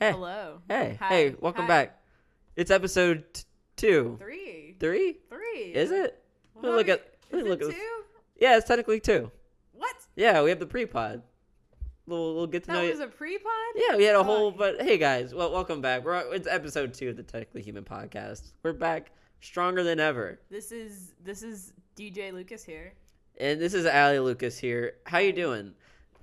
Hey. Hello. Hey, Hi. hey, welcome Hi. back. It's episode t- two. Three. Three? Three. Is it? Well, Let me look at- let me is look it at this. two? Yeah, it's technically two. What? Yeah, we have the pre-pod. We'll, we'll get to know That you. was a pre-pod? Yeah, we had a whole. But hey, guys, well, welcome back. We're it's episode two of the Technically Human podcast. We're back stronger than ever, This is this is DJ Lucas here. and this is Ali Lucas here. How you doing?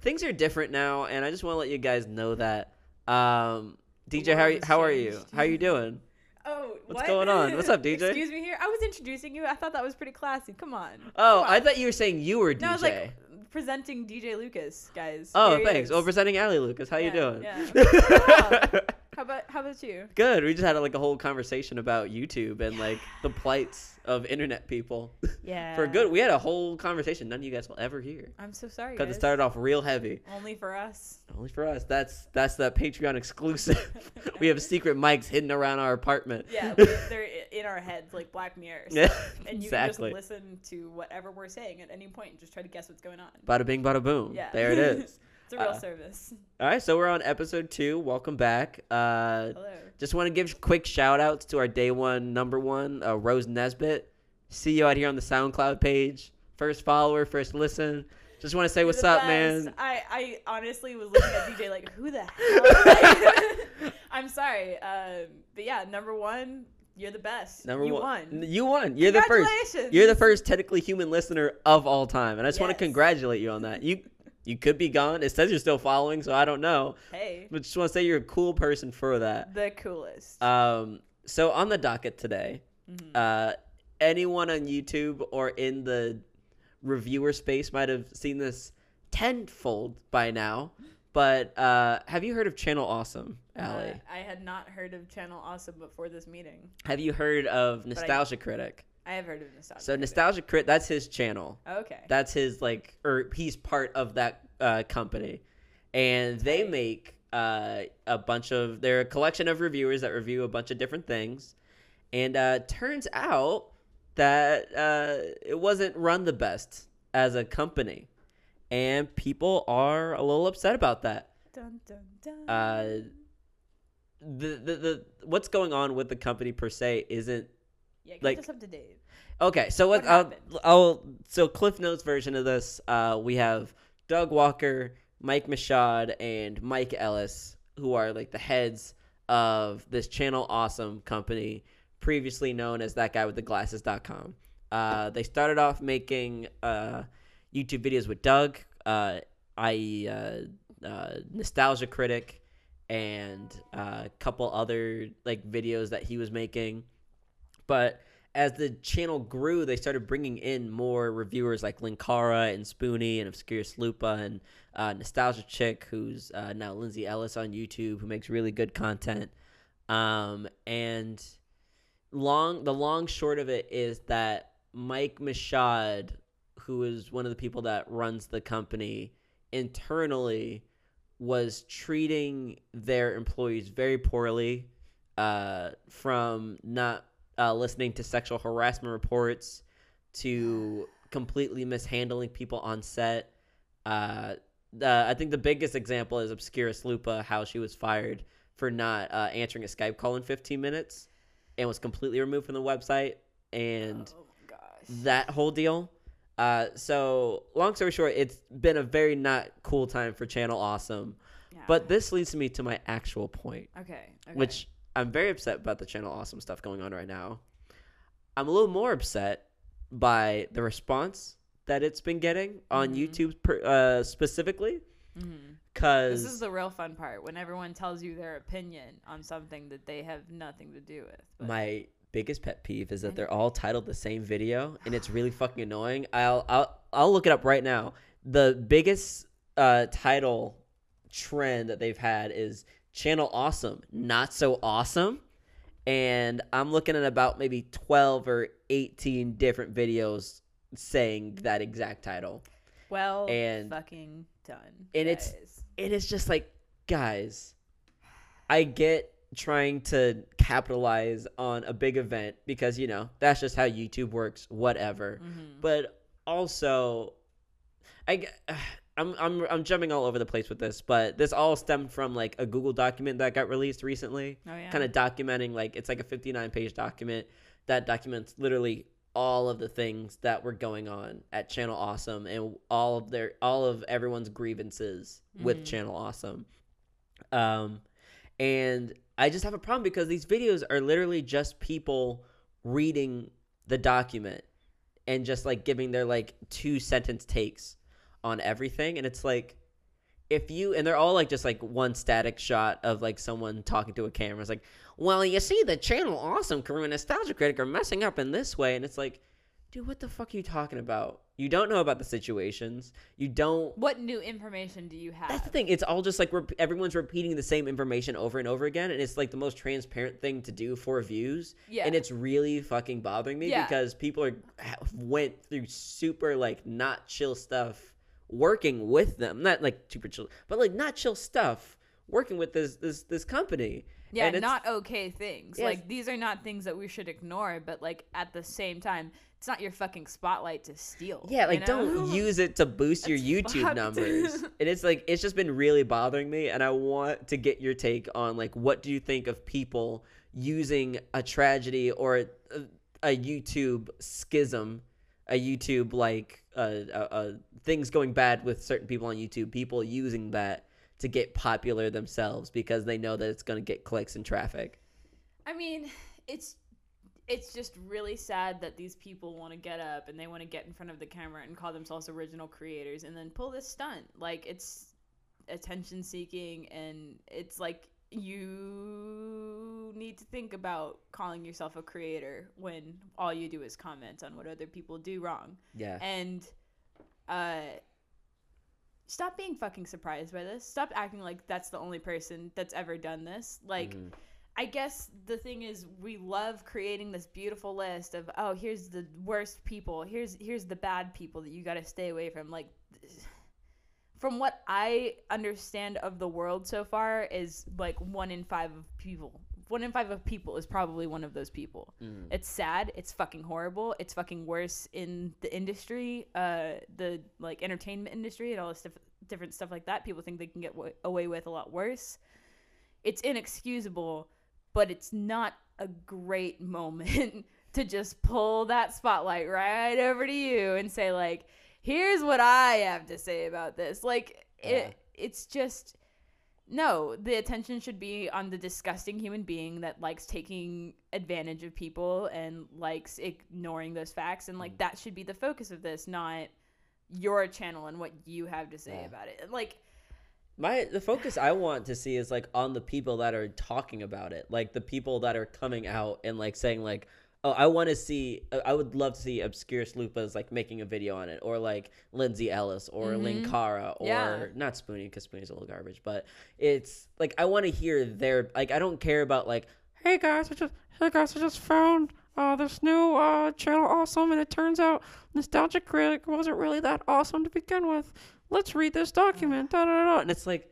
Things are different now, and I just want to let you guys know that. Um, DJ, how world are you, how are you? How doing? Oh, What's what? going on? What's up, DJ? Excuse me here. I was introducing you. I thought that was pretty classy. Come on. Oh, Come I thought you were saying you were DJ. No, I was like presenting DJ Lucas, guys. oh, Here thanks. Well, presenting Ali Lucas. How you doing? yeah. How about how about you? Good. We just had like a whole conversation about YouTube and like the plights of internet people. Yeah. For good, we had a whole conversation none of you guys will ever hear I'm so sorry. because it guys. started off real heavy. only for us. Only for us. That's that's the Patreon exclusive. we have secret mics hidden around our apartment. Yeah, they're i- in our heads like Black Mirrors. Yeah, And you exactly. can just listen to whatever we're saying at any point and just try to guess what's going on. Bada bing, bada boom. Yeah. There it is. It's a real Uh, service. All right, so we're on episode two. Welcome back. Uh, Hello. Just want to give quick shout outs to our day one number one, uh, Rose Nesbitt. See you out here on the SoundCloud page. First follower, first listen. Just want to say You're what's up, best. man. I, I honestly was looking at DJ like, who the hell? I'm sorry. Um, but yeah, number one, you're the best. Number you one. won. You won. You're the first. Congratulations. You're the first technically human listener of all time, and I just want to congratulate you on that. You you could be gone. It says you're still following, so I don't know. Hey, But just want to say you're a cool person for that. the coolest. Um, so on the docket today, Mhm. uh, anyone on YouTube or in the reviewer space might have seen this tenfold by now. But uh, have you heard of Channel Awesome, Allie? Uh, I had not heard of Channel Awesome before this meeting. have you heard of I- Nostalgia Critic? I have heard of Nostalgia. So. Nostalgia Crit, that's his channel. Okay. That's his like, or he's part of that uh, company, and they make uh, a bunch of. They're a collection of reviewers that review a bunch of different things, and uh, turns out that uh, it wasn't run the best as a company, and people are a little upset about that. dun, dun, dun. Uh, the, the the what's going on with the company per se isn't yeah, like- us up to date. Okay, so what, I'll. I'll so Cliff Notes version of this, uh, we have Doug Walker, Mike Michaud, and Mike Ellis, who are like the heads of this channel awesome company, previously known as that guy with the glasses.com. Uh, they started off making uh, YouTube videos with Doug, uh, i.e., uh, uh, Nostalgia Critic, and uh, a couple other like videos that he was making. But as the channel grew, they started bringing in more reviewers like Linkara and Spoonie and Obscurus Lupa and uh, Nostalgia Chick, who's uh, now Lindsay Ellis on YouTube, who makes really good content. Um, and long, the long short of it is that Mike Michaud, who is one of the people that runs the company internally, was treating their employees very poorly uh, from not uh, listening to sexual harassment reports to completely mishandling people on set. Uh, the, I think the biggest example is Obscurus Lupa, how she was fired for not uh, answering a Skype call in 15 minutes and was completely removed from the website. And oh that whole deal. Uh, so, long story short, it's been a very not cool time for Channel Awesome. Yeah. But this leads me to my actual point okay, okay. which I'm very upset about the channel awesome stuff going on right now. I'm a little more upset by the response that it's been getting on Mhm. YouTube per, uh, specifically because This is the real fun part when everyone tells you their opinion on something that they have nothing to do with. But my biggest pet peeve is that they're all titled the same video and it's really fucking annoying. I'll I'll I'll look it up right now. The biggest uh, title trend that they've had is channel awesome, not so awesome. And I'm looking at about maybe 12 or 18 different videos saying that exact title. well, and- fucking done. and it's- guys. it is just like guys i get trying to capitalize on a big event because you know that's just how youtube works whatever Mhm. but also i g- I'm I'm I'm jumping all over the place with this, but this all stemmed from like a Google document that got released recently, Oh yeah. kind of documenting like it's like a 59 page document that documents literally all of the things that were going on at Channel Awesome and all of their all of everyone's grievances with Mhm. Channel Awesome. Um and I just have a problem because these videos are literally just people reading the document and just like giving their like two sentence takes on everything and it's like if you and they're all like just like one static shot of like someone talking to a camera it's like well you see the channel awesome crew and nostalgia critic are messing up in this way and it's like dude what the fuck are you talking about you don't know about the situations you don't what new information do you have? that's the thing. It's all just like rep- everyone's repeating the same information over and over again, and it's like the most transparent thing to do for views. Yeah. And it's really fucking bothering me Yeah. because people are went through super like not chill stuff working with them, not like super chill, but like not chill stuff working with this this this company. Yeah, not okay things. Yes. Like these are not things that we should ignore, but like at the same time, it's not your fucking spotlight to steal. Yeah, like you know? don't use it to boost your YouTube fucked. numbers. and it's like it's just been really bothering me and I want to get your take on like what do you think of people using a tragedy or a, a YouTube schism, a YouTube like uh, uh, uh, things going bad with certain people on YouTube, people using that to get popular themselves because they know that it's going to get clicks and traffic. I mean, it's it's just really sad that these people want to get up and they want to get in front of the camera and call themselves original creators and then pull this stunt. Like it's attention seeking and it's like you need to think about calling yourself a creator when all you do is comment on what other people do wrong. Yeah. and uh stop being fucking surprised by this stop acting like that's the only person that's ever done this like Mhm. i guess the thing is we love creating this beautiful list of oh here's the worst people here's here's the bad people that you got to stay away from like from what i understand of the world so far is like one in five of people one in five of people is probably one of those people Mhm. it's sad. It's fucking horrible. It's fucking worse in the industry, uh, the like entertainment industry and all this diff- different stuff like that. People think they can get w- away with a lot worse. It's inexcusable, but it's not a great moment to just pull that spotlight right over to you and say like, "Here's what I have to say about this." Like Yeah. it, it's just no, the attention should be on the disgusting human being that likes taking advantage of people and likes ignoring those facts. And, Mm. like, that should be the focus of this, not your channel and what you have to say Yeah. about it. Like, My the focus I want to see is like on the people that are talking about it, like the people that are coming out and like saying like, oh, I want to see, uh, I would love to see obscure Lupas like making a video on it, or like Lindsay Ellis or Mhm. Linkara or Yeah. not Spoonie because Spoonie's a little garbage, but it's like I want to hear their like I don't care about like, hey guys, I just hey guys, I just found uh, this new uh, channel awesome, and it turns out Nostalgia Critic wasn't really that awesome to begin with. Let's read this document. Da, da, da, da. And it's like,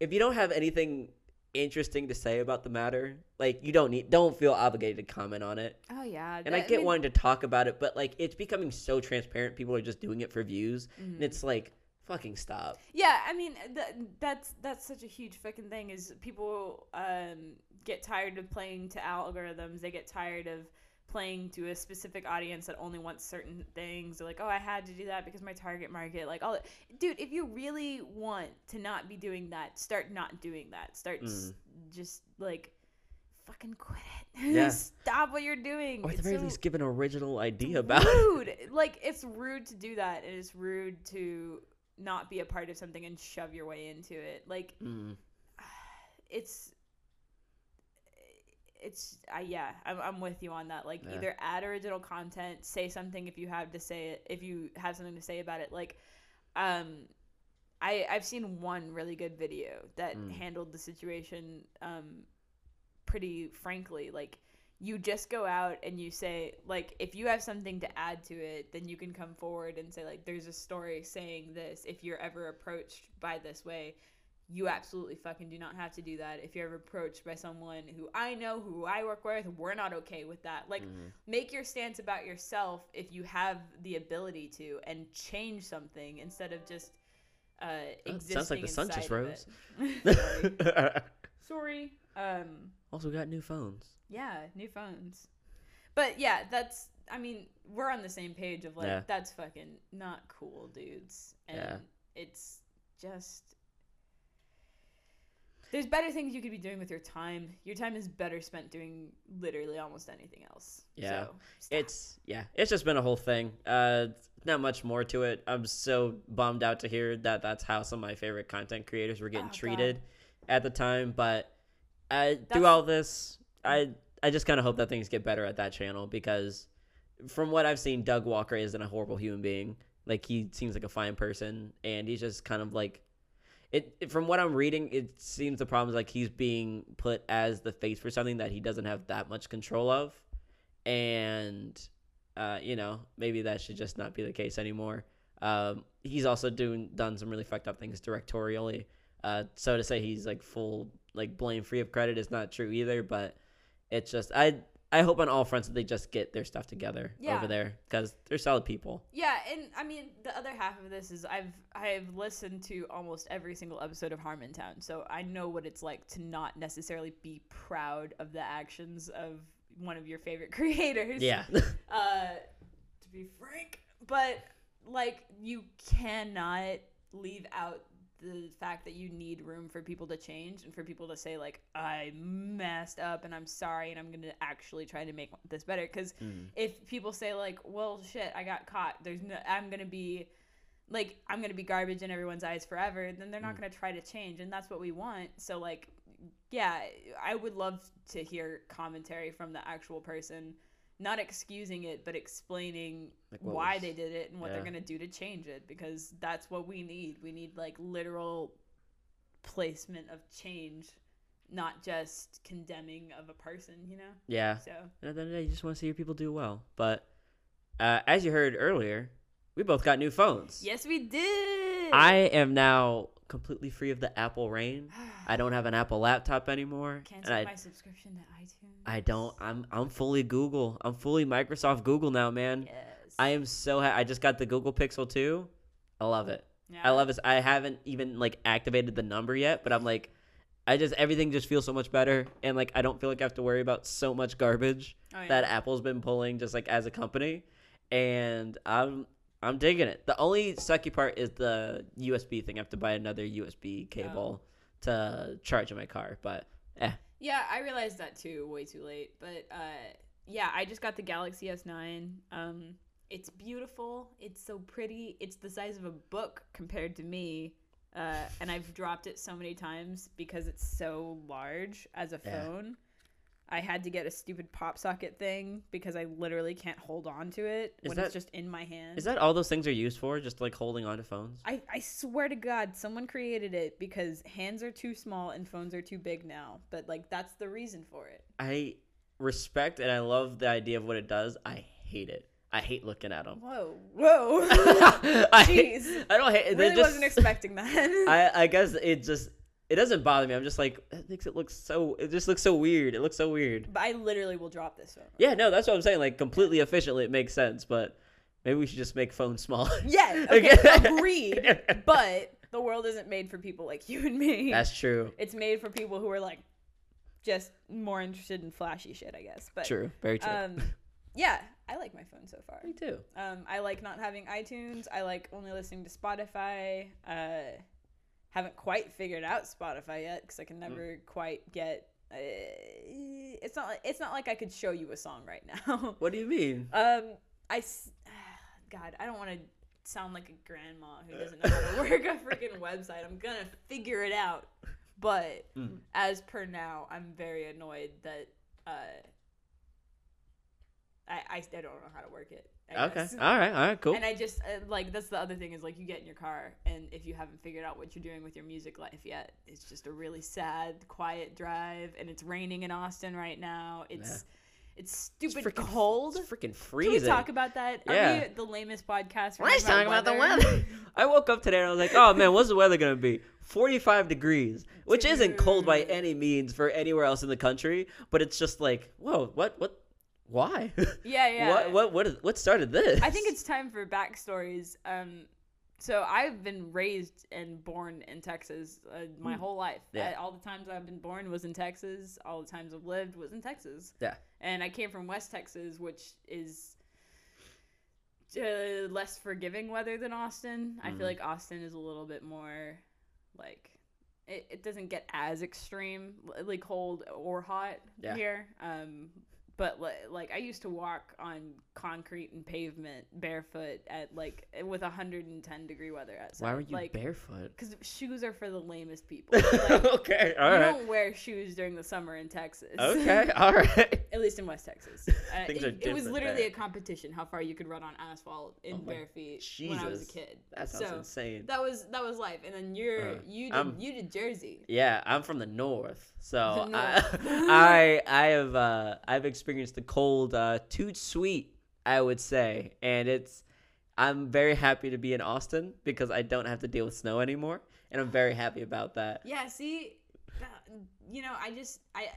if you don't have anything interesting to say about the matter, like you don't need, don't feel obligated to comment on it. oh, yeah. And I get mean- wanting to talk about it, but like it's becoming so transparent. People are just doing it for views, Mhm. and it's like, fucking stop. Yeah, I mean th- that's that's such a huge fucking thing. Is people um, get tired of playing to algorithms. They get tired of playing to a specific audience that only wants certain things. They're like, oh, I had to do that because my target market, like all. that. Dude, if you really want to not be doing that, start not doing that. Start s- just like fucking quit it. Yeah. Stop what you're doing. Or at the very so- least, give an original idea about it. like it's rude to do that, and it's rude to not be a part of something and shove your way into it. Like Mm. it's it's uh, yeah I'm, I'm with you on that like Yeah. either add original content say something if you have to say it if you have something to say about it like um i i've seen one really good video that Mm. handled the situation um pretty frankly like you just go out and you say like if you have something to add to it then you can come forward and say like there's a story saying this if you're ever approached by this way you absolutely fucking do not have to do that if you're ever approached by someone who I know who I work with we're not okay with that like Mhm. make your stance about yourself if you have the ability to and change something instead of just uh, existing sounds like the sun just rose. Sorry. Sorry. Um, also got new phones. yeah, new phones. But yeah, that's. I mean, we're on the same page of like Yeah. that's fucking not cool, dudes. And Yeah. it's just. There's better things you could be doing with your time. Your time is better spent doing literally almost anything else. Yeah. So. It's yeah, it's just been a whole thing. Uh, not much more to it. I'm so bummed out to hear that that's how some of my favorite content creators were getting Oh, God. treated at the time. But uh, through all this, I I just kind of hope that things get better at that channel because from what I've seen, Doug Walker isn't a horrible human being. Like he seems like a fine person, and he's just kind of like. It, it- from what I'm reading, it seems the problem is like he's being put as the face for something that he doesn't have that much control of, and uh, you know maybe that should just not be the case anymore. Um, he's also doing done some really fucked up things directorially. Uh, so to say he's like full like blame free of credit is not true either. But it's just I I hope on all fronts that they just get their stuff together Yeah. over there because they're solid people. Yeah, and I mean the other half of this is I've I've listened to almost every single episode of Harmontown, so I know what it's like to not necessarily be proud of the actions of one of your favorite creators. Yeah. Uh, to be frank, but like you cannot leave out the fact that you need room for people to change and for people to say like I messed up and I'm sorry and I'm going to actually try to make this better cuz Mm. if people say like well shit I got caught there's no I'm going to be like I'm going to be garbage in everyone's eyes forever then they're not Mm. going to try to change and that's what we want so like yeah I would love to hear commentary from the actual person not excusing it but explaining Like, why was- they did it and what they're going to do to change it because that's what we need we need like literal placement of change not just condemning of a person you know Yeah. so And at the end of the day, you just want to see your people do well. But uh, as you heard earlier, we both got new phones. yes we did I am now completely free of the Apple reign. I don't have an Apple laptop anymore. cancel I, my subscription to itunes I don't. I'm I'm fully Google. I'm fully Microsoft Google now, man. yes I am so. Ha- I just got the Google Pixel 2. I love it. yeah. I love this. I haven't even like activated the number yet, but I'm like, I just everything just feels so much better, and like I don't feel like I have to worry about so much garbage Oh, yeah. that Apple's been pulling just like as a company, and I'm I'm digging it. The only sucky part is the USB thing. I have to buy another USB cable to charge in my car, but eh. Yeah, I realized that too, way too late. But uh, yeah, I just got the Galaxy S9. Um, it's beautiful. It's so pretty. It's the size of a book compared to me. Uh, and I've dropped it so many times because it's so large as a phone. I had to get a stupid pop socket thing because I literally can't hold on to it Is when that- it's just in my hand. Is that all those things are used for? Just like holding onto phones? I, I swear to God, someone created it because hands are too small and phones are too big now. But like that's the reason for it. I respect and I love the idea of what it does. I hate it. I hate looking at them. Whoa, whoa! Jeez. I don't hate. really just, wasn't expecting that. I I guess it just it doesn't bother me. I'm just like it makes it look so. It just looks so weird. It looks so weird. but I literally will drop this phone. Yeah, no, that's what I'm saying. Like completely efficiently, it makes sense. But maybe we should just make phones smaller. Yeah, okay, Okay. agreed. But the world isn't made for people like you and me. That's true. it's made for people who are like just more interested in flashy shit, I guess. But True. Very true. um, yeah, I like my phone so far. me too. Um, I like not having iTunes. I like only listening to Spotify. Uh, haven't quite figured out Spotify yet because I can never quite get. Uh, it's not. Like, it's not like I could show you a song right now. What do you mean? um, I. God, I don't want to sound like a grandma who doesn't know how to work a freaking website. I'm gonna figure it out. But Mm. as per now, I'm very annoyed that. Uh, I, I, I don't know how to work it. Okay. All right. All right. Cool. And I just uh, like that's the other thing is like you get in your car and if you haven't figured out what you're doing with your music life yet, it's just a really sad, quiet drive. And it's raining in Austin right now. It's it's stupid it's freaking- cold. It's freaking Can we freezing. talk about that? Are Yeah. we the lamest podcast? Let's talk about the weather? I woke up today and I was like, "Oh man, what's the weather gonna be? 45 degrees, which isn't cold by any means for anywhere else in the country, but it's just like, whoa, what, what, why? Yeah, yeah. What, what, what, is, what started this? I think it's time for backstories. Um, so I've been raised and born in Texas uh, my Hmm. whole life. Yeah. All the times I've been born was in Texas. All the times I've lived was in Texas. Yeah. And I came from West Texas, which is uh, less forgiving weather than Austin. I Mhm. feel like Austin is a little bit more like it, it doesn't get as extreme, like cold or hot Yeah. here. Um, but like I used to walk on concrete and pavement barefoot at like with 110 degree weather outside. Why were you like, barefoot? Because shoes are for the lamest people. Like, okay, all you right. don't wear shoes during the summer in Texas. Okay, all right. At least in West Texas. Uh, Things it, are it was literally there. a competition how far you could run on asphalt in Oh bare feet when I was a kid. That sounds so insane. that was that was life. And then you're Uh, you did I'm- you did Jersey. Yeah, I'm from the north, so The I. I I have uh, I've experienced the cold uh, too sweet, I would say, and it's I'm very happy to be in Austin because I don't have to deal with snow anymore, and I'm very happy about that. Yeah, see, you know, I just I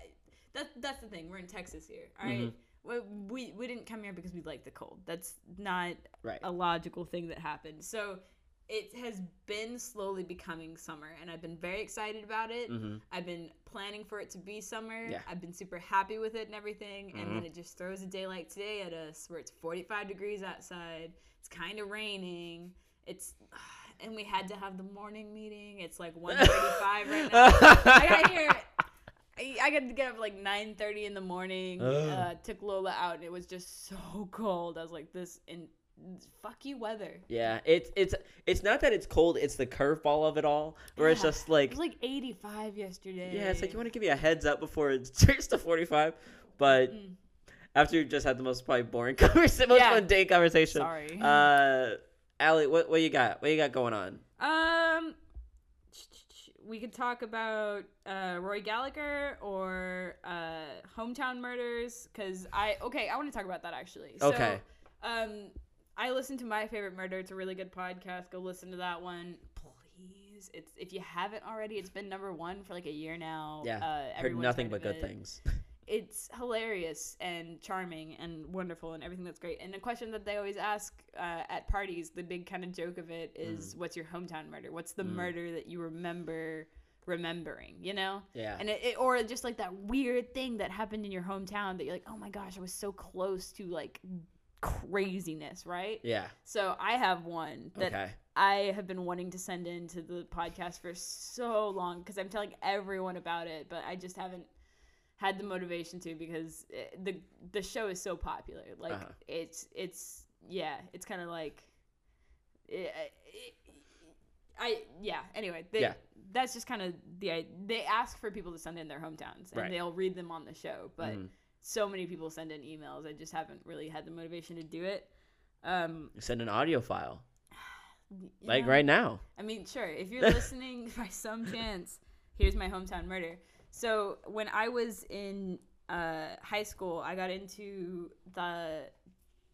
that that's the thing. We're in Texas here. All right? Mhm. We, we we didn't come here because we like the cold. That's not Right. a logical thing that happened. So it has been slowly becoming summer, and I've been very excited about it. hmm I've been planning for it to be summer. Yeah. I've been super happy with it and everything. And Mhm. then it just throws a day like today at us where it's 45 degrees outside. It's kind of raining. It's and we had to have the morning meeting. It's like 1:35 right now. I got here. I, I got to get up like 9:30 in the morning. Uh, took Lola out, and it was just so cold. I was like, "This in fuck you weather." Yeah, it's it's it's not that it's cold; it's the curveball of it all, where it's Yeah. just It like was like 85 yesterday. yeah, it's like you want to give me a heads up before it turns to 45, but Mm. after you just had the most probably boring conversation, most Yeah. mundane conversation. Sorry. Uh, Allie, what what you got? What you got going on? Um, we could talk about uh, Roy Gallagher or uh, hometown murders because I okay I want to talk about that actually. Okay. Um, I listened to my favorite murder. It's a really good podcast. Go listen to that one, please. It's if you haven't already, it's been number one for like a year now. Yeah, uh, Heard nothing but good it things. it's hilarious and charming and wonderful and everything that's great. And the question that they always ask uh, at parties, the big kind of joke of it is, "What's your hometown murder? What's the Mm. murder that you remember remembering?" You know, Yeah. and it, it or just like that weird thing that happened in your hometown that you're like, "Oh my gosh, I was so close to like craziness," right? yeah. So I have one that Okay. I have been wanting to send into the podcast for so long because I'm telling everyone about it, but I just haven't had the motivation to because it, the the show is so popular. Like Uh-huh. it's it's yeah, it's kind of like it, it, I yeah. Anyway, they, Yeah. that's just kind of the they ask for people to send in their hometowns and Right. they'll read them on the show, but Mhm. So many people send in emails. I just haven't really had the motivation to do it. Um, Send an audio file, like know? right now. I mean, sure. If you're listening by some chance, here's my hometown murder. So when I was in uh, high school, I got into the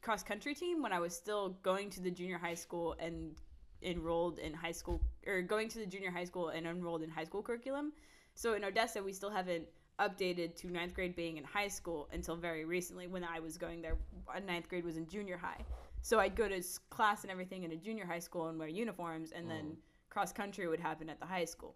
cross country team when I was still going to the junior high school and enrolled in high school, or going to the junior high school and enrolled in high school curriculum. So in Odessa, we still haven't updated to ninth grade being in high school until very recently when I was going there. uh, Ninth grade was in junior high. So I'd go to class and everything in a junior high school and wear uniforms, and then cross country would happen at the high school.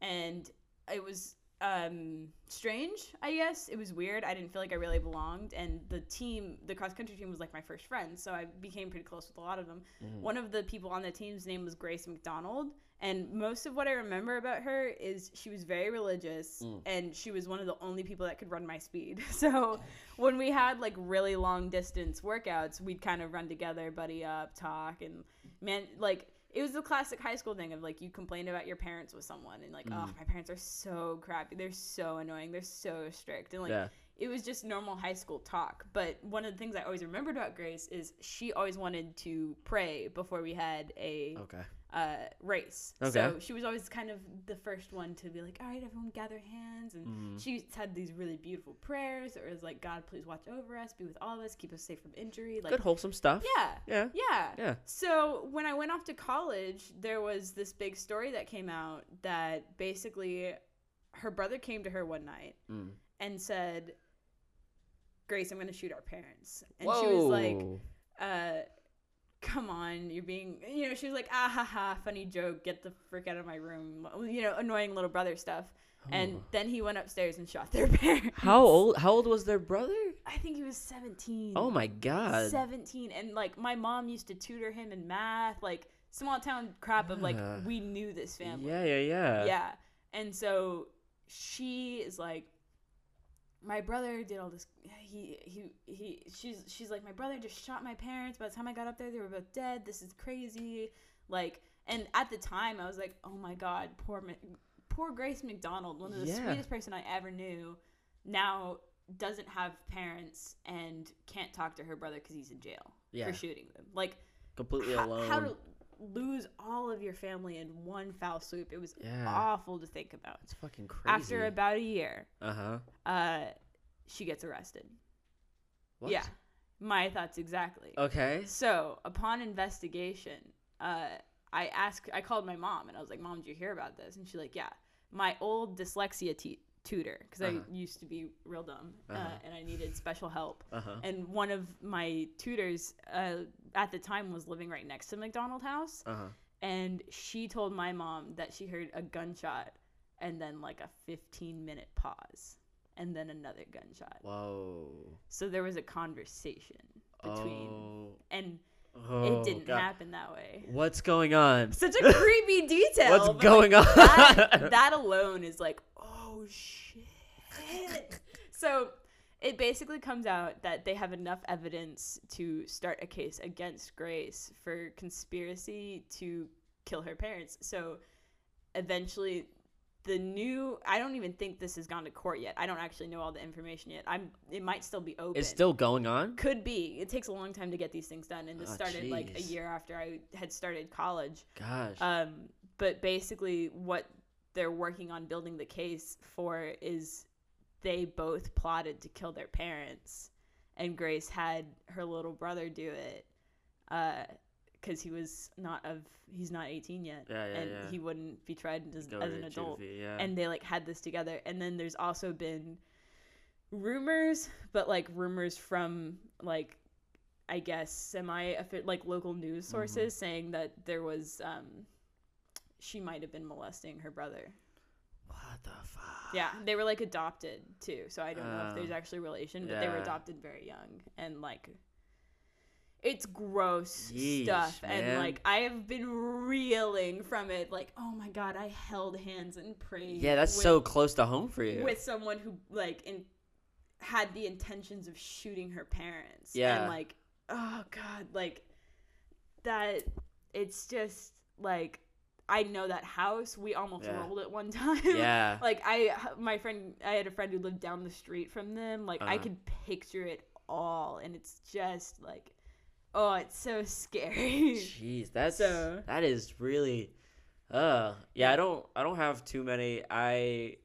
And it was um, strange, I guess. It was weird. I didn't feel like I really belonged. And the team, the cross country team, was like my first friend. So I became pretty close with a lot of them. Mhm. One of the people on the team's name was Grace McDonald. And most of what I remember about her is she was very religious Mm. and she was one of the only people that could run my speed. So when we had like really long distance workouts, we'd kind of run together, buddy up, talk, and man, like it was the classic high school thing of like you complain about your parents with someone and like, oh, Mm. my parents are so crappy, they're so annoying, they're so strict, and like yeah. it was just normal high school talk. But one of the things I always remembered about Grace is she always wanted to pray before we had a Okay. Uh, race. Okay. So she was always kind of the first one to be like, all right, everyone gather hands. And Mhm. she had these really beautiful prayers. It was like, God, please watch over us, be with all of us, keep us safe from injury. Like, Good wholesome stuff. yeah. Yeah. Yeah. Yeah. So when I went off to college, there was this big story that came out that basically her brother came to her one night Mm. and said, Grace, I'm going to shoot our parents. And she was like, uh, come on, you're being, you know, she was like, ah ha ha, funny joke, get the frick out of my room, you know, annoying little brother stuff. And Oh. then he went upstairs and shot their parents. How old? How old was their brother? I think he was 17. Oh my god. 17. And like my mom used to tutor him in math, like small town crap of like, Yeah. we knew this family. Yeah, yeah, yeah. Yeah. And so she is like, my brother did all this. He he he. She's she's like, my brother just shot my parents. By the time I got up there, they were both dead. This is crazy. Like, and at the time, I was like, oh my god, poor poor Grace McDonald, one of the Yeah. sweetest person I ever knew. Now doesn't have parents and can't talk to her brother because he's in jail Yeah. for shooting them. Like Completely alone. how to lose all of your family in one foul swoop. It was Yeah. awful to think about. It's fucking crazy. After about a year, Uh huh. uh, she gets arrested. What? Yeah, my thoughts exactly. Okay. So upon investigation, uh, I asked, I called my mom and I was like, "Mom, did you hear about this?" And she's like, "Yeah." My old dyslexia te- tutor, because Uh-huh. I used to be real dumb uh, Uh-huh. and I needed special help. Uh huh. And one of my tutors uh, at the time was living right next to McDonald House, Uh huh. and she told my mom that she heard a gunshot and then like a 15 minute pause and then another gunshot. Whoa. So there was a conversation between, Oh. and Oh, it didn't God. happen that way. What's going on? Such a creepy detail. What's going like, on? That, that alone is like, oh shit. so it basically comes out that they have enough evidence to start a case against Grace for conspiracy to kill her parents. So eventually the new I don't even think this has gone to court yet. I don't actually know all the information yet. I'm it might still be open. it's still going on. could be. It takes a long time to get these things done and this Oh, started like a year after I had started college. Gosh. Um, but basically, what they're working on building the case for is they both plotted to kill their parents, and Grace had her little brother do it, because he was not of he's not eighteen yet, Yeah, yeah, and yeah. he wouldn't be tried as, as an adult. juvie, yeah. And they like had this together, and then there's also been rumors, but like rumors from like I guess semi like local news sources saying that there was um she might have been molesting her brother. what the fuck? Yeah, they were like adopted too, so I don't know if there's Oh. actually relation, but they were adopted very young and like it's gross Yeesh, stuff and like I have been reeling from it like oh my god, I held hands and prayed. Yeah, that's with- so close to home for you. with someone who like in had the intentions of shooting her parents. Yeah. And like, oh god, like that it's just like I know that house. We almost Yeah. rolled it one time. yeah. like I my friend I had a friend who lived down the street from them. Like I Uh-huh. could picture it all and it's just like oh, it's so scary. Jeez, that's So- that is really uh yeah, I don't I don't have too many. I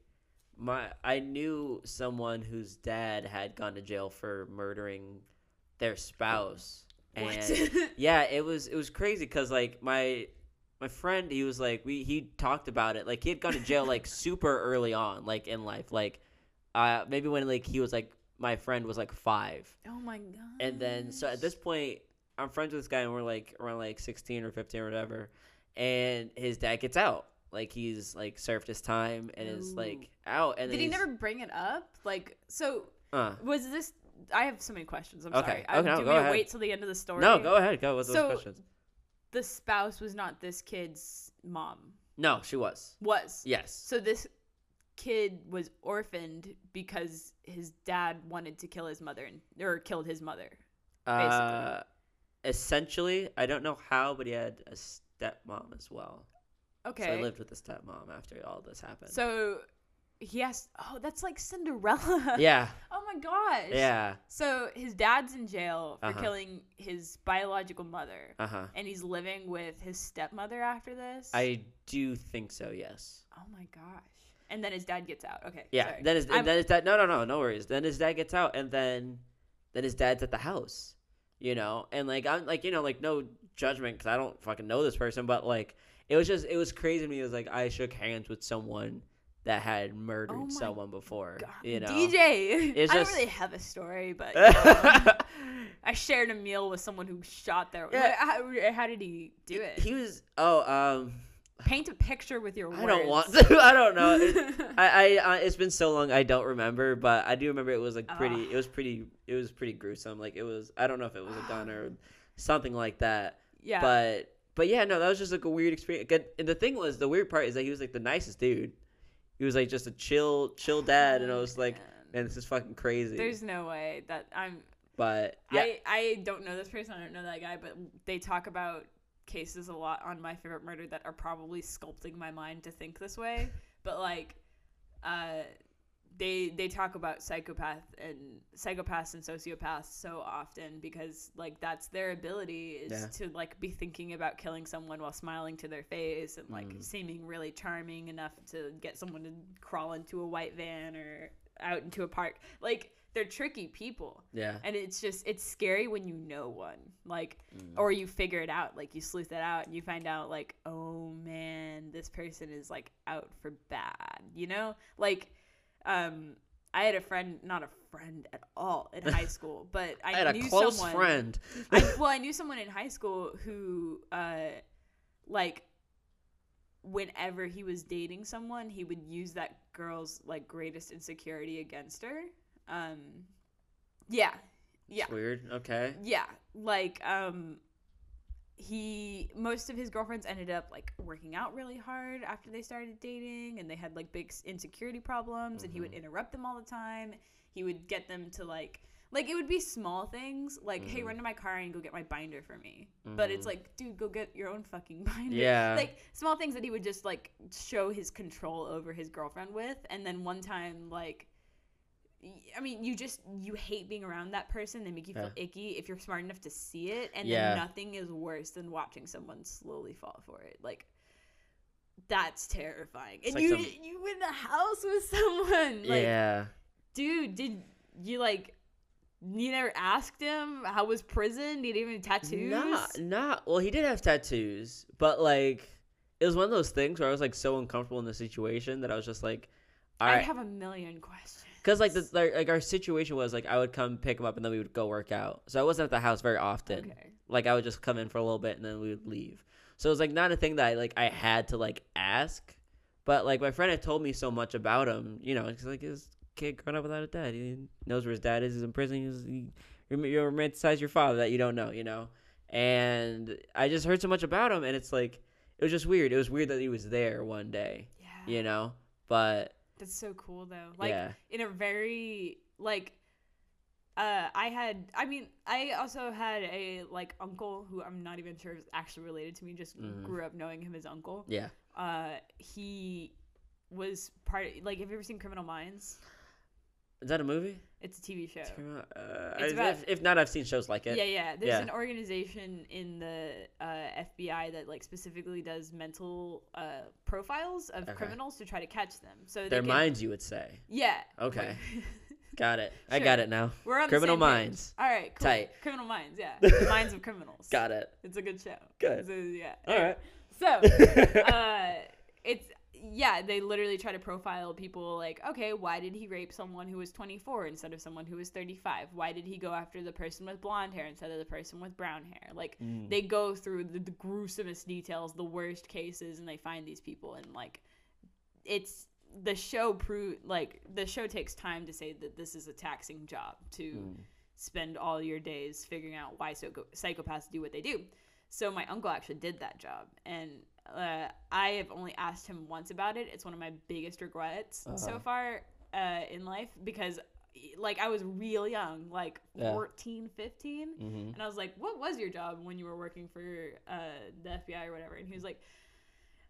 my I knew someone whose dad had gone to jail for murdering their spouse. And What? yeah, it was it was crazy cuz like my my friend he was like we he talked about it like he had gone to jail like super early on like in life like uh maybe when like he was like my friend was like 5 oh my god. and then so at this point i'm friends with this guy and we're like around like 16 or 15 or whatever and his dad gets out like he's like served his time and is like out and Did he never bring it up? Like so uh, Was this? I have so many questions. I'm Okay, sorry. okay, I, no, do go we ahead. wait till the end of the story? no go ahead go with those So- questions The spouse was not this kid's mom. no she was Was yes so this kid was orphaned because his dad wanted to kill his mother and or killed his mother. uh essentially i don't know how but he had a stepmom as well Okay. so i lived with a stepmom after all this happened So he has. Oh, that's like Cinderella. yeah oh my gosh. yeah So his dad's in jail for Uh-huh. killing his biological mother, uh-huh and he's living with his stepmother after this. i do think so yes Oh my gosh. And then his dad gets out. Okay. Yeah. sorry. Then his I'm- then his dad. No, no, no, no worries. Then his dad gets out, and then then his dad's at the house. You know, and like I'm like you know like no judgment because I don't fucking know this person, but like it was just it was crazy to me. It was like I shook hands with someone that had murdered Oh someone before. God, You know, DJ. It's I just- don't really have a story, but know, I shared a meal with someone who shot their. Yeah. How, how did he do it? he was. Oh, um, Paint a picture with your words. I don't want to. I don't know. It, I, I, uh, it's been so long. I don't remember, but I do remember it was like pretty. It was pretty. It was pretty gruesome. Like it was. I don't know if it was a gun or something like that. yeah. But but yeah, no, that was just like a weird experience. Good- And the thing was, the weird part is that he was like the nicest dude. He was like just a chill, chill dad, and I was like, Man. man, this is fucking crazy. There's no way that I'm. but yeah, I I don't know this person. I don't know that guy, but they talk about cases a lot on my favorite murder that are probably sculpting my mind to think this way. But like, uh, they they talk about psychopath and psychopaths and sociopaths so often because like that's their ability is Yeah. to like be thinking about killing someone while smiling to their face and like Mm. seeming really charming enough to get someone to crawl into a white van or out into a park. Like they're tricky people yeah, and it's just it's scary when you know one like Mm. or you figure it out like you sleuth it out and you find out like oh man this person is like out for bad you know like um i had a friend not a friend at all in high school but i, I had a knew close someone friend. I, well i knew someone in high school who uh like whenever he was dating someone he would use that girl's like greatest insecurity against her um yeah yeah It's weird. Okay. yeah like um he most of his girlfriends ended up like working out really hard after they started dating and they had like big insecurity problems and he would interrupt them all the time he would get them to like like it would be small things like hey Mhm. run to my car and go get my binder for me but it's Mhm. like dude go get your own fucking binder Yeah. like small things that he would just like show his control over his girlfriend with and then one time like I mean, you just you hate being around that person. They make you feel icky if you're smart enough to see it, and Yeah. then nothing is worse than watching someone slowly fall for it. Like that's terrifying. It's and like you some- you in the house with someone. Like, yeah. dude, did you like? You never asked him how was prison? Did he have any tattoos? Nah, nah. Well, he did have tattoos, but like, it was one of those things where I was like so uncomfortable in the situation that I was just like, all I right, have a million questions. Because like the like, like our situation was like I would come pick him up and then we would go work out. So I wasn't at the house very often. Okay. Like I would just come in for a little bit and then we would leave. So it was like not a thing that I like I had to like ask, but like my friend had told me so much about him. You know, it's like his kid growing up without a dad. He knows where his dad is. He's in prison. He's, he, you romanticize your father that you don't know. You know, and I just heard so much about him, and it's like it was just weird. It was weird that he was there one day. Yeah. You know, but That's so cool though. Like yeah, in a very like uh I had I mean I also had a like uncle who I'm not even sure is actually related to me just Mhm. grew up knowing him as uncle. yeah. Uh he was part like have you ever seen Criminal Minds? Is that a movie? It's a TV show. Uh, It's if, about- if, if not, I've seen shows like it. Yeah, yeah. There's Yeah. an organization in the uh, FBI that like specifically does mental uh, profiles of Okay. criminals to try to catch them. So they Their can- minds, you would say. Yeah. Okay. Like- Got it. I got it now. We're on Criminal the same page. Minds. All right, cool. Tight. Criminal Minds, yeah. The Minds of Criminals. Got it. It's a good show. Good. Yeah. All right. So, uh, it's yeah, they literally try to profile people like, okay, why did he rape someone who was 24 instead of someone who was 35? Why did he go after the person with blonde hair instead of the person with brown hair? Like, Mm. they go through the, the gruesomest details, the worst cases, and they find these people. And like, it's the show prove like the show takes time to say that this is a taxing job to Mm. spend all your days figuring out why psycho- psychopaths do what they do. So my uncle actually did that job, and uh, I have only asked him once about it. It's one of my biggest regrets so Uh-huh. far uh, in life because, like, I was real young, like Yeah. 14, 15, Mhm. and I was like, "What was your job when you were working for uh, the FBI or whatever?" And he was like.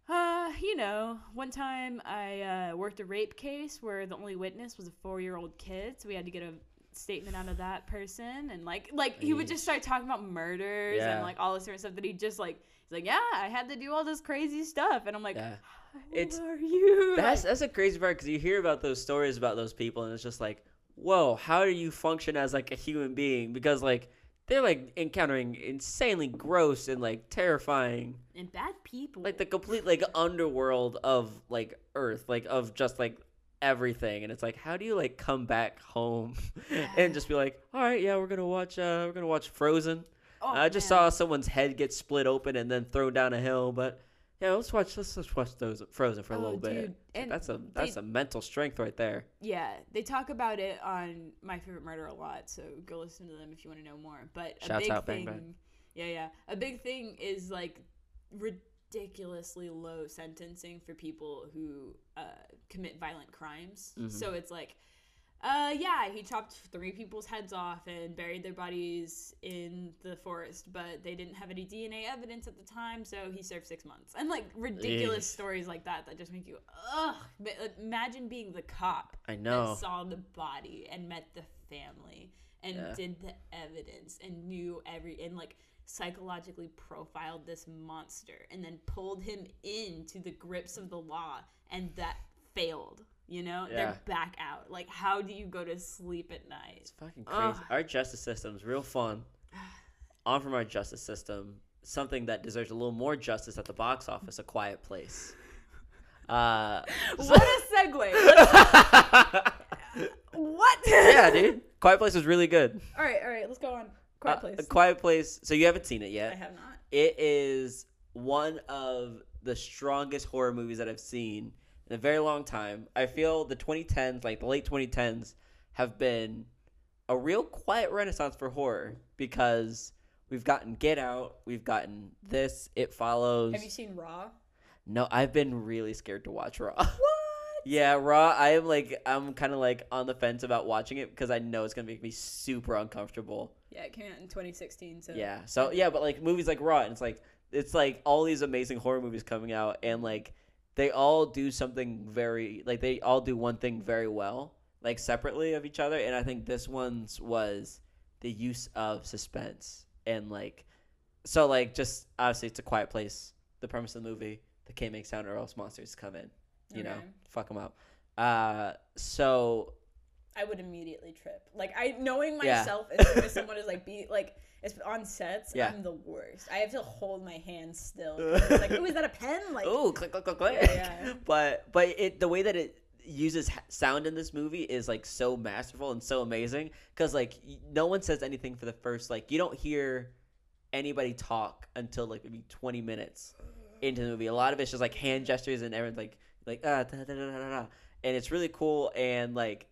Uh, you know, one time I uh, worked a rape case where the only witness was a four-year-old kid, so we had to get a statement out of that person, and like, like he would just start talking about murders Yeah. and like all this different stuff that he just like, he's like, yeah, I had to do all this crazy stuff, and I'm like, Yeah. It's- are you? That's that's a crazy part because you hear about those stories about those people and it's just like, whoa, how do you function as like a human being? Because like they're like encountering insanely gross and like terrifying and bad people. like the complete like underworld of like earth like of just like everything and it's like how do you like come back home and just be like all right yeah we're gonna watch uh we're gonna watch frozen Oh, i just man. saw someone's head get split open and then thrown down a hill but yeah let's watch let's just watch those frozen for a Oh, little bit and that's a that's a mental strength right there Yeah, they talk about it on My Favorite Murder a lot, so go listen to them if you want to know more. But a Shouts big out, thing, Bang Bang. yeah, yeah, a big thing is like ridiculously low sentencing for people who uh, commit violent crimes. Mhm. So it's like, uh, yeah, he chopped three people's heads off and buried their bodies in the forest, but they didn't have any DNA evidence at the time, so he served six months. And like ridiculous Yeesh. stories like that that just make you, ugh. But, imagine being the cop i know that saw the body and met the family and Yeah. did the evidence and knew every and like psychologically profiled this monster and then pulled him into the grips of the law and that failed you know Yeah. they're back out like how do you go to sleep at night It's fucking crazy. Ugh. Our justice system's real fun. On from our justice system, something that deserves a little more justice at the box office: A Quiet Place. Uh, what a segue what yeah, dude. Quiet Place was really good. all right all right let's go on quiet Uh, place A Quiet Place. So you haven't seen it yet. i have not It is one of the strongest horror movies that I've seen in a very long time. I feel the 2010s, like the late 2010s, have been a real quiet renaissance for horror because we've gotten Get Out, we've gotten this, It Follows. have you seen raw No, I've been really scared to watch Raw. what yeah, Raw. I am like, I'm kind of like on the fence about watching it because I know it's gonna make me super uncomfortable. yeah it came out in 2016 so Yeah. So yeah, but like movies like Raw, and it's like it's like all these amazing horror movies coming out, and like they all do something very like they all do one thing very well, like separately of each other. And I think this one's was the use of suspense and like so like just obviously it's a quiet place. The premise of the movie: the king makes sound or else monsters come in. You know, fuck them up. Uh, so I would immediately trip. Like I knowing Yeah. myself as soon as someone is like be like it's on sets, Yeah. I'm the worst. I have to hold my hand still. It's like, oh, is that a pen? Like Ooh, click, click, click, click. Yeah, yeah. But but it the way that it uses sound in this movie is like so masterful and so amazing because like no one says anything for the first like you don't hear anybody talk until like maybe 20 minutes into the movie. A lot of it's just like hand gestures and everyone's like like ah da, da, da, da, da, da. and it's really cool and like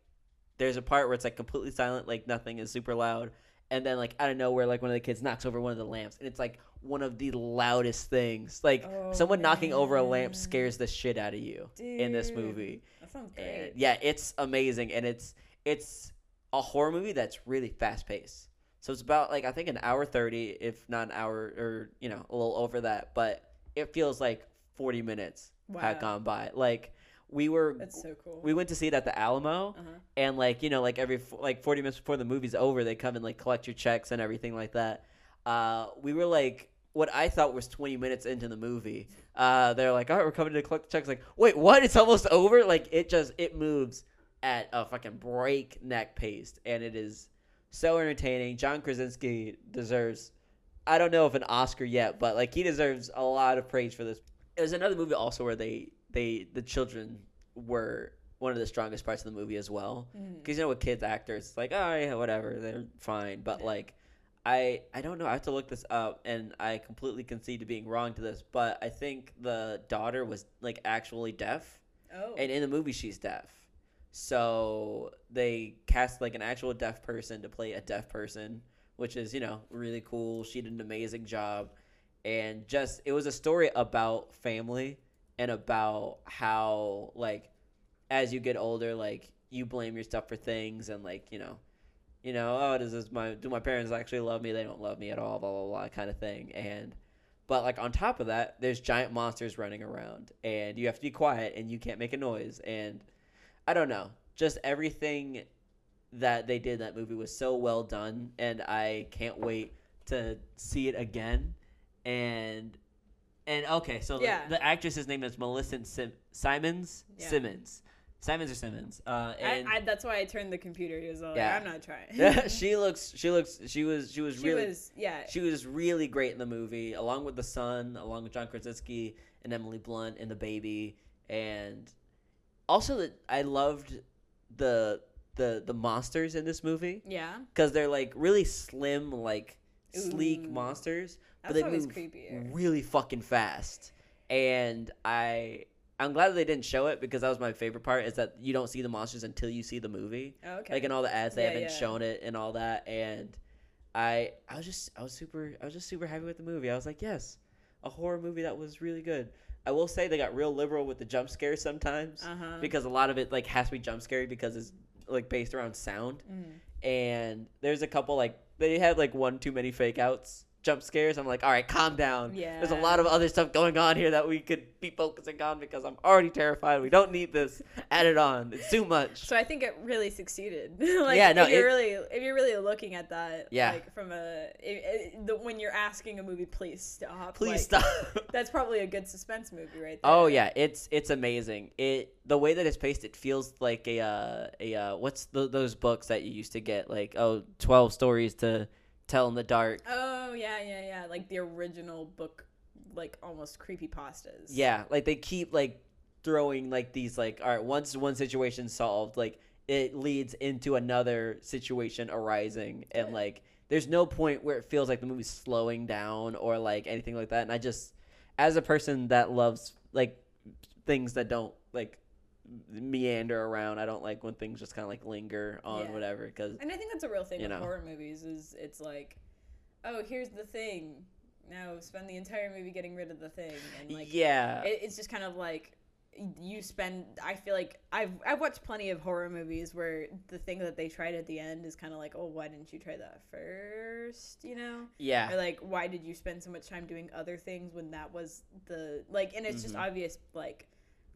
there's a part where it's like completely silent like nothing is super loud and then like out of nowhere like one of the kids knocks over one of the lamps and it's like one of the loudest things. Like Oh, someone knocking over a lamp scares the shit out of you in this movie. That sounds and great. yeah it's amazing and it's it's a horror movie that's really fast paced. So it's about like i think an hour 30 if not an hour or you know a little over that but it feels like 40 minutes had Wow. gone by. Like we were That's so cool. we went to see it at the alamo uh-huh. and like you know like every like 40 minutes before the movie's over they come and like collect your checks and everything like that. Uh we were like what i thought was 20 minutes into the movie uh they're like all right we're coming to collect the checks. Like wait what? It's almost over? Like it just it moves at a fucking breakneck pace and it is so entertaining. John krasinski deserves i don't know if an oscar yet but like he deserves a lot of praise for this. There's another movie also where they they the children were one of the strongest parts of the movie as well. Mm-hmm. Because you know with kids actors it's like oh yeah whatever they're fine. But like i i don't know i have to look this up and i completely concede to being wrong to this but i think the daughter was like actually deaf. Oh. and in the movie she's deaf. So they cast like an actual deaf person to play a deaf person which is you know really cool. She did an amazing job. And just it was a story about family and about how like as you get older like you blame yourself for things and like you know you know oh does this my do my parents actually love me? They don't love me at all blah blah blah kind of thing. And but like on top of that there's giant monsters running around and you have to be quiet and you can't make a noise and i don't know. Just everything that they did in that movie was so well done and i can't wait to see it again. And and okay so Yeah. the, the actress's name is melissa Sim- simons Yeah. simmons Simons or Simmons. Uh, and I, I, that's why I turned the computer. He was all like, Yeah. I'm not trying. yeah, she looks. She looks. She was. She was She really. was, yeah. She was really great in the movie, along with the son, along with John Krasinski and Emily Blunt and the baby, and also that I loved the the the monsters in this movie yeah. because they're like really slim, like sleek Ooh. monsters, That's but they move creepier. really fucking fast. And I I'm glad that they didn't show it because that was my favorite part is that you don't see the monsters until you see the movie Oh, okay. like in all the ads they Yeah, haven't yeah. shown it and all that and i i was just i was super i was just super happy with the movie i was like yes a horror movie that was really good i will say they got real liberal with the jump scares sometimes uh-huh. because a lot of it like has to be jump scary because it's like based around sound Mm. and there's a couple like they had like one too many fake outs jump scares i'm like all right calm down Yeah. there's a lot of other stuff going on here that we could be focusing on because i'm already terrified we don't need this added on it's too much So I think it really succeeded. like, Yeah, no, if you're it- really if you're really looking at that, Yeah. like from a i i the, when you're asking a movie, please stop. please like, stop That's probably a good suspense movie right there. Oh yeah, it's it's amazing. It the way that it's paced, it feels like a uh, a uh, what's the, those books that you used to get like oh 12 stories to tell in the dark. Oh yeah, yeah, yeah. Like the original book, like almost creepy pastas. Yeah, like they keep like throwing like these like all right once one situation solved like it leads into another situation arising and like there's no point where it feels like the movie's slowing down or like anything like that and I just as a person that loves like things that don't like meander around I don't like when things just kind of like linger on Yeah. whatever because And I think that's a real thing with know. horror movies. Is it's like, oh, here's the thing. Now spend the entire movie getting rid of the thing, and like, yeah it, it's just kind of like you spend i feel like i've i've watched plenty of horror movies where the thing that they tried at the end is kind of like oh why didn't you try that first you know yeah or like why did you spend so much time doing other things when that was the like and it's just Mhm. obvious like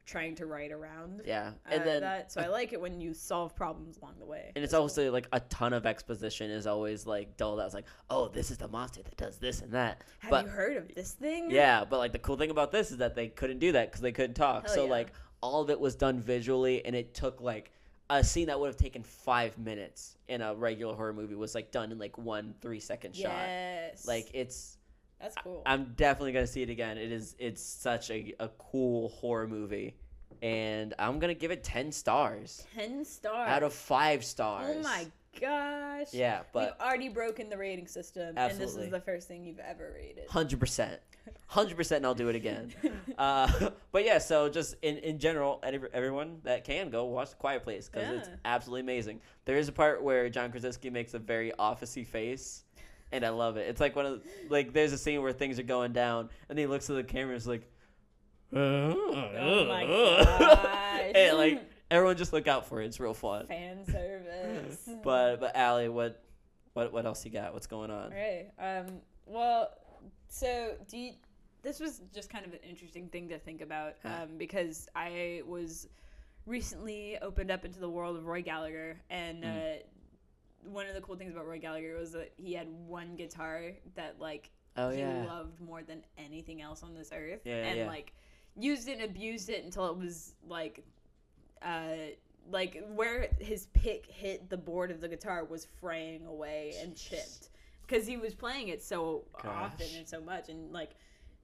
trying to write around yeah uh, and then that so i like it when you solve problems along the way And it's also like a ton of exposition is always like dull. That's like, oh, this is the monster that does this and that. have but- you heard of this thing Yeah, but like the cool thing about this is that they couldn't do that because they couldn't talk. Hell so yeah. like all of it was done visually, and it took like a scene that would have taken five minutes in a regular horror movie was like done in like one three second shot. yes Like it's, that's cool I'm definitely gonna see it again. It is, it's such a, a cool horror movie, and I'm gonna give it ten stars 10 stars out of five stars. oh my gosh Yeah, but We've already broken the rating system, and this is the first thing you've ever rated. Hundred percent, hundred percent, and I'll do it again. Uh, but yeah, so just in in general, everyone that can go watch The Quiet Place because it's absolutely amazing. There is a part where John Krasinski makes a very officey face, and I love it. It's like one of like there's a scene where things are going down, and he looks at the camera, and is like, oh my gosh! and like everyone just look out for it. It's real fun. fan service. But but Allie, what what what else you got? What's going on? Right. Um. Well, so do you, this was just kind of an interesting thing to think about Huh. um, because I was recently opened up into the world of Rory Gallagher, and Mm. uh, one of the cool things about Rory Gallagher was that he had one guitar that like Oh he yeah. loved more than anything else on this earth, Yeah, yeah, and like used it and abused it until it was like, uh, like where his pick hit the board of the guitar was fraying away and chipped because he was playing it so often and so much, and like,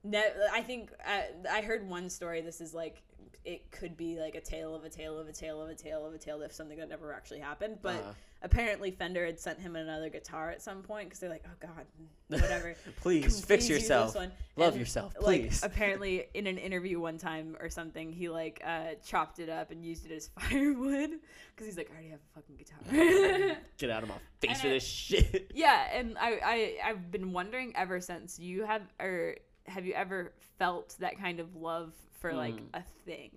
ne- I think uh, I heard one story. This is like. It could be like a tale of a tale of a tale of a tale of a tale of something that never actually happened. But Uh-huh. Apparently, Fender had sent him another guitar at some point because they're like, "Oh God, whatever." please fix yourself. Love And, yourself, Like please. apparently in an interview one time or something, he like uh, chopped it up and used it as firewood because he's like, I already have a fucking guitar. Get out of my face And with I- this shit. yeah, and I, I I've been wondering ever since you have or have you ever felt that kind of love for like Hmm. a thing?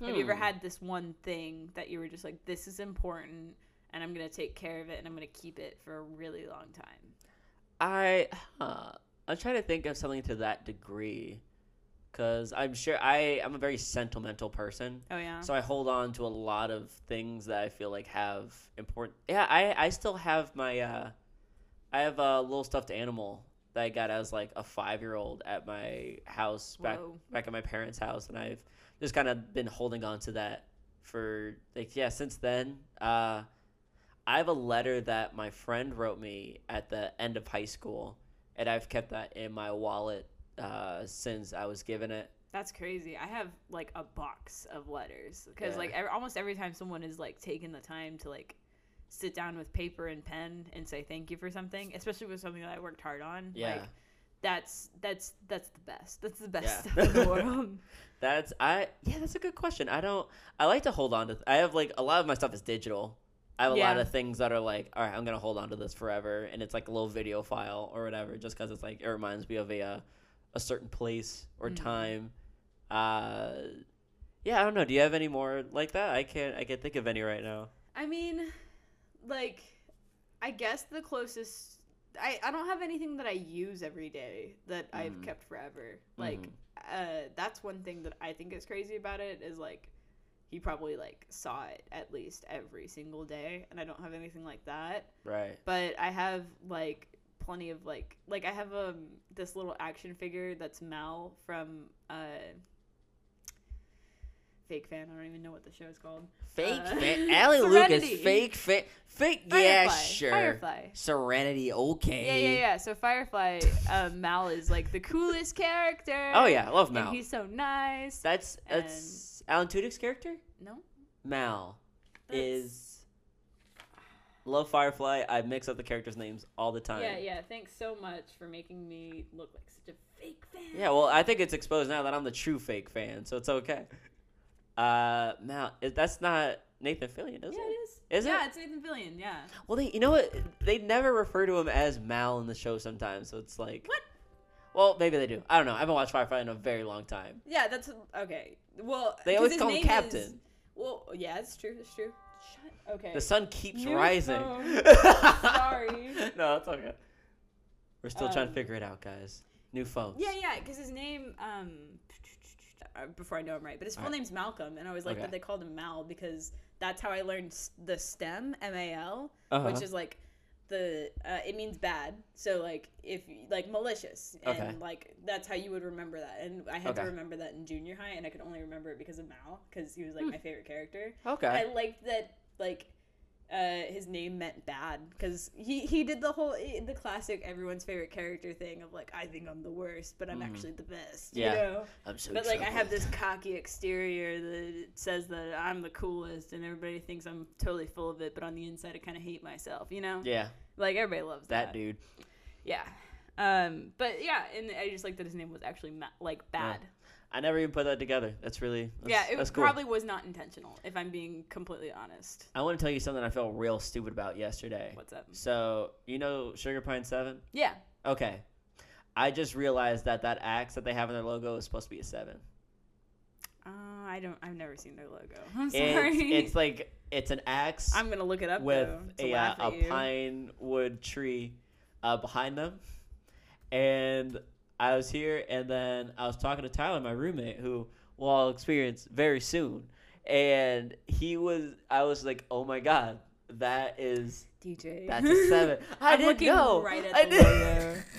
Have you ever Hmm. had this one thing that you were just like, this is important, and I'm gonna take care of it, and I'm gonna keep it for a really long time? I huh, I'm trying to think of something to that degree, because I'm sure I I'm a very sentimental person, Oh yeah. so I hold on to a lot of things that I feel like have important. Yeah, I I still have my uh, I have a little stuffed animal that I got as like a five year old at my house back Whoa. back at my parents' house, and I've just kind of been holding on to that for like yeah since then. Uh, I have a letter that my friend wrote me at the end of high school, and I've kept that in my wallet uh, since I was given it. That's crazy. I have like a box of letters because Yeah. like every, almost every time someone is like taking the time to like sit down with paper and pen and say thank you for something, especially with something that I worked hard on. Yeah. Like, that's that's that's the best. That's the best Yeah. stuff in the world. That's I yeah, that's a good question. I don't I like to hold on to I have like a lot of my stuff is digital. I have a lot of things that are like, all right, I'm gonna hold on to this forever, and it's like a little video file or whatever, just because it's like it reminds me of a uh, a certain place or Mhm. time. Uh, yeah, I don't know. Do you have any more like that? I can't I can't think of any right now. I mean, like, I guess the closest. I, I don't have anything that I use every day that I've Mhm. kept forever. Like, Mhm. uh, that's one thing that I think is crazy about it is like, he probably like saw it at least every single day, and I don't have anything like that. Right. But I have like plenty of like like I have um this little action figure that's Mal from uh. Fake fan. I don't even know what the show is called. Fake Uh, fan. Allie Lucas. Fake fa- Fake. Yeah, Firefly. sure. Firefly. Serenity. Okay. Yeah, yeah, yeah. So Firefly, uh, Mal is like the coolest character. Oh yeah, I love and Mal. he's so nice. That's that's Alan Tudyk's character. no, Mal That's- is love Firefly. I mix up the characters' names all the time. Yeah, yeah. Thanks so much for making me look like such a fake fan. Yeah, well, I think it's exposed now that I'm the true fake fan, so it's okay. Uh, Mal, is- that's not Nathan Fillion, is yeah, it? it is. Is yeah, it? Yeah, it's Nathan Fillion. Yeah. Well, they, you know what? They never refer to him as Mal in the show sometimes, so it's like. What? Well, maybe they do. I don't know. I haven't watched Firefly in a very long time. Yeah, that's okay. Well, they always call him name is- Captain. well, yeah, it's true. It's true. Shut. Okay. The sun keeps New rising. Sorry. No, it's okay. We're still trying to Um, figure it out, guys. New phones. Yeah, yeah, because his name, um, uh, before I know him right, but his full Alright. name's Malcolm, and I always like Okay. that they called him Mal because that's how I learned the STEM, M A L, Uh-huh. which is like the uh, it means bad. So like if like malicious, and Okay. like that's how you would remember that. And I had to remember that in junior high, and I could only remember it because of Mal, because he was Hmm. like my favorite character. Okay. I liked that like uh, his name meant bad because he he did the whole eh, the classic everyone's favorite character thing of like I think I'm the worst, but I'm Mhm. actually the best. Yeah. You know? I'm so But like I have this cocky exterior that says that I'm the coolest, and everybody thinks I'm totally full of it, but on the inside I kind of hate myself. You know? Yeah, Like everybody loves that. that dude. Yeah. Um. But yeah, and I just like that his name was actually ma- like bad. I never even put that together. That's really that's, yeah. It that's cool. probably was not intentional, if I'm being completely honest. I want to tell you something I felt real stupid about yesterday. What's up? So you know Sugar Pine Seven? Yeah. Okay. I just realized that that axe that they have in their logo is supposed to be a seven. Uh, I don't. I've never seen their logo. I'm sorry. It's, it's like it's an axe I'm gonna look it up with though, a uh, a pine wood tree uh, behind them, and I was here, and then I was talking to Tyler, my roommate, who we'll all experience very soon, and he was. I was like, oh my god, that is DJ. that's a seven. I I'm didn't looking know. right at I the logo.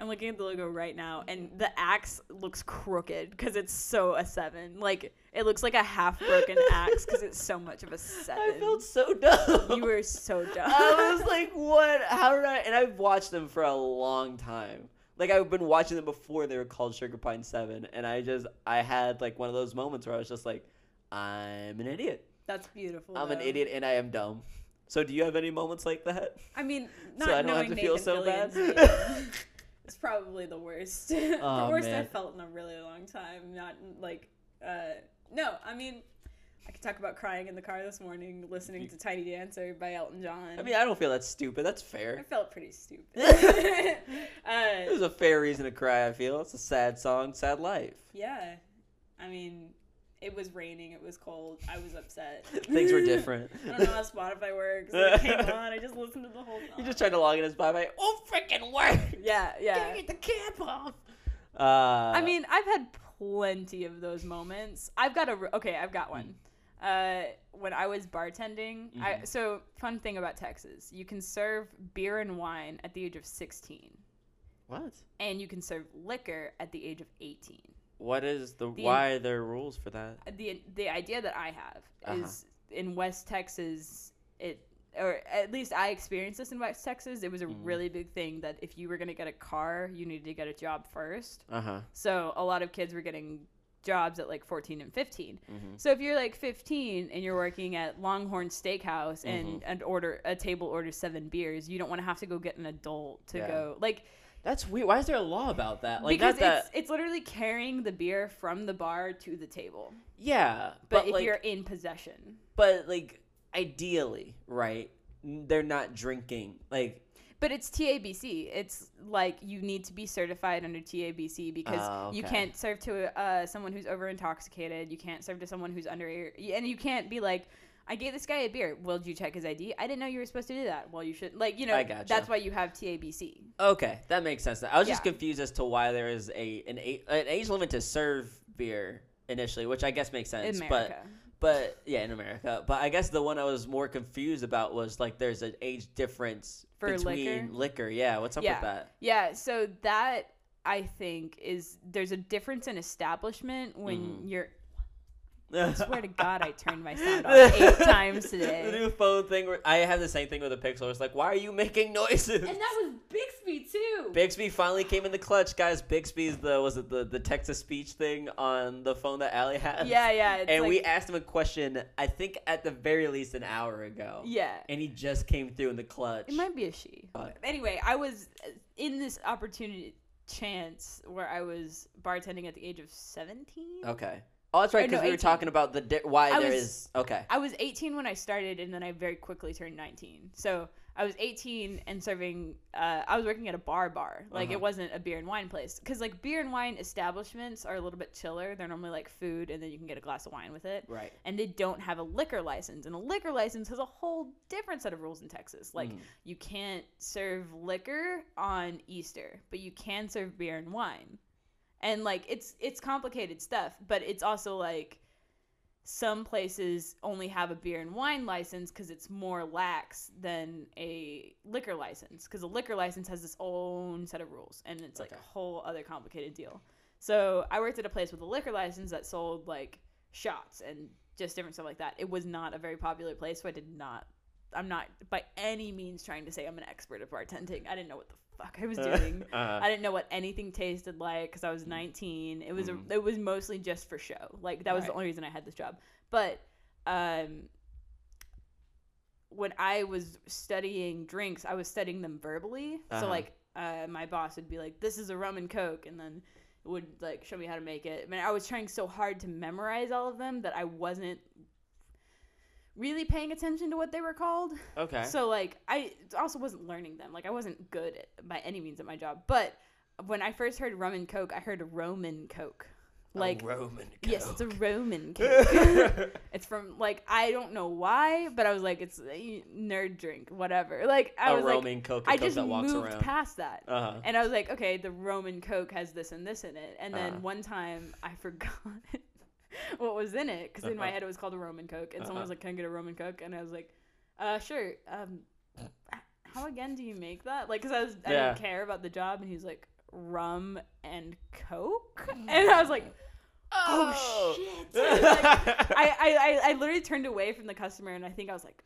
I'm looking at the logo right now, and the axe looks crooked because it's so a seven. Like it looks like a half broken axe because it's so much of a seven. I felt so dumb. you were so dumb. I was like, what? How did I? And I've watched them for a long time. Like I've been watching them before they were called Sugar Pine Seven, and I just I had like one of those moments where I was just like, I'm an idiot. That's beautiful. I'm an idiot, and I am dumb. So do you have any moments like that? I mean, So not I don't have knowing to feel Nathan so bad? Fillion's name is probably the worst. the Oh, worst man. I've felt in a really long time. Not like, uh, no. I mean, I could talk about crying in the car this morning, listening to "Tiny Dancer" by Elton John. I mean, I don't feel that stupid. That's fair. I felt pretty stupid. It uh, was a fair reason to cry. I feel it's a sad song, sad life. yeah, I mean, it was raining. It was cold. I was upset. Things were different. I don't know how Spotify works. It came on. I just listened to the whole song. You just tried to log in as bye bye. Oh, freaking work! yeah, yeah. Get the cap off. Uh, I mean, I've had plenty of those moments. I've got a re- okay. I've got one. Uh, when I was bartending, I Mhm. so fun thing about Texas, you can serve beer and wine at the age of sixteen, what? and you can serve liquor at the age of eighteen. What is the, The- why are there rules for that? the the idea that I have Uh-huh. is in West Texas it or at least I experienced this in West Texas. It was a Mhm. really big thing that if you were going to get a car, you needed to get a job first. Uh huh. So a lot of kids were getting jobs at like 14 and 15. hmm So if you're like 15 and you're working at Longhorn Steakhouse Mm-hmm. and and order a table orders seven beers, you don't want to have to go get an adult to Yeah. go like That's weird. Why is there a law about that? Like because that. it's it's literally carrying the beer from the bar to the table. yeah, But, but, if like, you're in possession, but like ideally, right? They're not drinking. Like but it's TABC. It's like you need to be certified under TABC because Oh, you can't serve to uh, someone who's over intoxicated. You can't serve to someone who's under, and you can't be like, I gave this guy a beer. Well, did you check his ID? I didn't know you were supposed to do that. Well, you should. Like, you know, I gotcha. that's why you have TABC. okay, that makes sense. I was just confused as to why there is a an, a- an age limit to serve beer initially, which I guess makes sense. in But America. But yeah, in America. But I guess the one I was more confused about was like there's an age difference For between liquor. Yeah, what's up Yeah. with that? Yeah, so that I think is there's a difference in establishment when Mhm. you're. I swear to God, I turned my sound off eight times today. The new phone thing. Where I have the same thing with the Pixel. It's like, why are you making noises? And that was Bixby too. Bixby finally came in the clutch, guys. Bixby's the was it the the text to speech thing on the phone that Allie has. yeah, yeah. It's And like, we asked him a question. I think at the very least an hour ago. yeah. And he just came through in the clutch. It might be a she. God. Anyway, I was uh, in this opportunity chance where I was bartending at the age of 17. Okay. Oh, that's right. Or no, Because we were 18. talking about the di- why I there was- is. Okay. I was 18 when I started, and then I very quickly turned 19. So I was 18 and serving. Uh, I was working at a bar bar. Like Uh-huh. it wasn't a beer and wine place. Because like beer and wine establishments are a little bit chiller. They're normally like food, and then you can get a glass of wine with it. Right. And they don't have a liquor license, and a liquor license has a whole different set of rules in Texas. Like Mm. you can't serve liquor on Easter, but you can serve beer and wine. And like it's it's complicated stuff, but it's also like some places only have a beer and wine license because it's more lax than a liquor license because a liquor license has its own set of rules and it's like Okay. a whole other complicated deal. So i worked at a place with a liquor license that sold like shots and just different stuff like that. It was not a very popular place so i did not i'm not by any means trying to say i'm an expert at bartending. I didn't know what the fuck i was doing Uh, I didn't know what anything tasted like because I was 19. It was Mhm. a, it was mostly just for show. Like that was the only reason I had this job. But um, when I was studying drinks, I was studying them verbally. Uh-huh. So like uh, my boss would be like, "This is a rum and coke," and then would like show me how to make it. I mean, I was trying so hard to memorize all of them that I wasn't really paying attention to what they were called. okay. So like I also wasn't learning them. Like I wasn't good at, by any means at my job. But when I first heard rum and coke, I heard Roman coke. Like a Roman. Coke. Yes, it's a Roman coke. it's from like I don't know why, but I was like it's a nerd drink, whatever. Like I a was like Coke. I Coke just that walks moved around. past that. Uh huh. And I was like, okay, the Roman Coke has this and this in it. And then Uh-huh. one time I forgot what was in it because in my Uh-huh. head it was called a Roman Coke. And someone Uh-huh. was like, can I get a Roman Coke? And I was like, uh, sure. Um, how again do you make that? Like, because I, was, I Yeah. didn't care about the job. And he's like, rum and Coke? And I was like, oh, shit. Like, I, I, I, I literally turned away from the customer and I think I was like,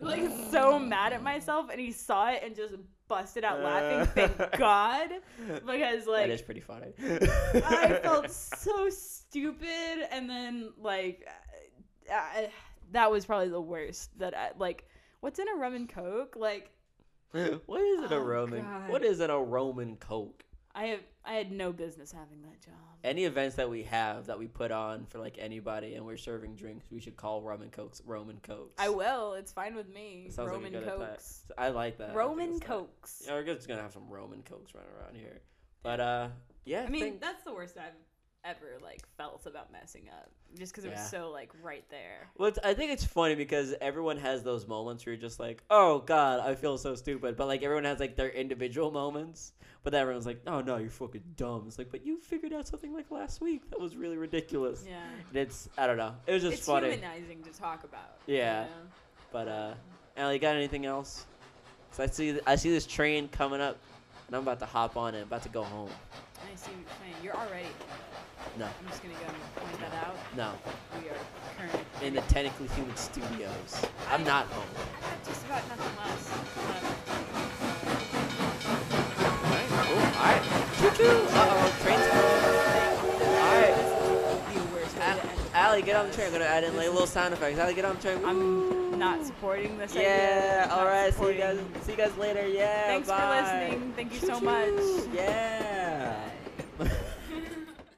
like so mad at myself and he saw it and just busted out laughing. Thank God. Because like that is pretty funny. I felt so stupid and then like uh, uh, that was probably the worst that I like what's in a rum and coke? Like what is it a Oh, Roman? God. What is it a Roman Coke? I have I had no business having that job. Any events that we have that we put on for like anybody and we're serving drinks, we should call Roman cokes Roman Cokes. I will. It's fine with me. Like Roman attack. cokes. I like that. Roman cokes. Yeah, we're just gonna have some Roman Cokes running around here. But uh, yeah. I mean, think- that's the worst I've ever like felt about messing up, just because it Yeah. was so like right there. Well, it's, I think it's funny because everyone has those moments where you're just like, "Oh God, I feel so stupid," but like everyone has like their individual moments. But then everyone's like, "Oh no, you're fucking dumb." It's like, but you figured out something like last week that was really ridiculous. Yeah. And it's I don't know. It was just it's funny. humanizing to talk about. Yeah. you know? But uh, Allie, you got anything else? So I see I see this train coming up, and I'm about to hop on it. about to go home. I see what you're saying. You're already. No, I'm just gonna go and point that out. no. We are currently. In the Technically Human Studios. I'm not home. I have just about nothing less. Alright, cool. Alright. Choo choo. Uh oh, train's coming. Alright. The worst way to end it. Allie, get on the train. I'm gonna add in like little sound effects. Allie, get on the train. I'm not supporting this. Yeah. All right. See you guys. See you guys later. Yeah. Thanks bye. for listening. Thank you so much. Yeah.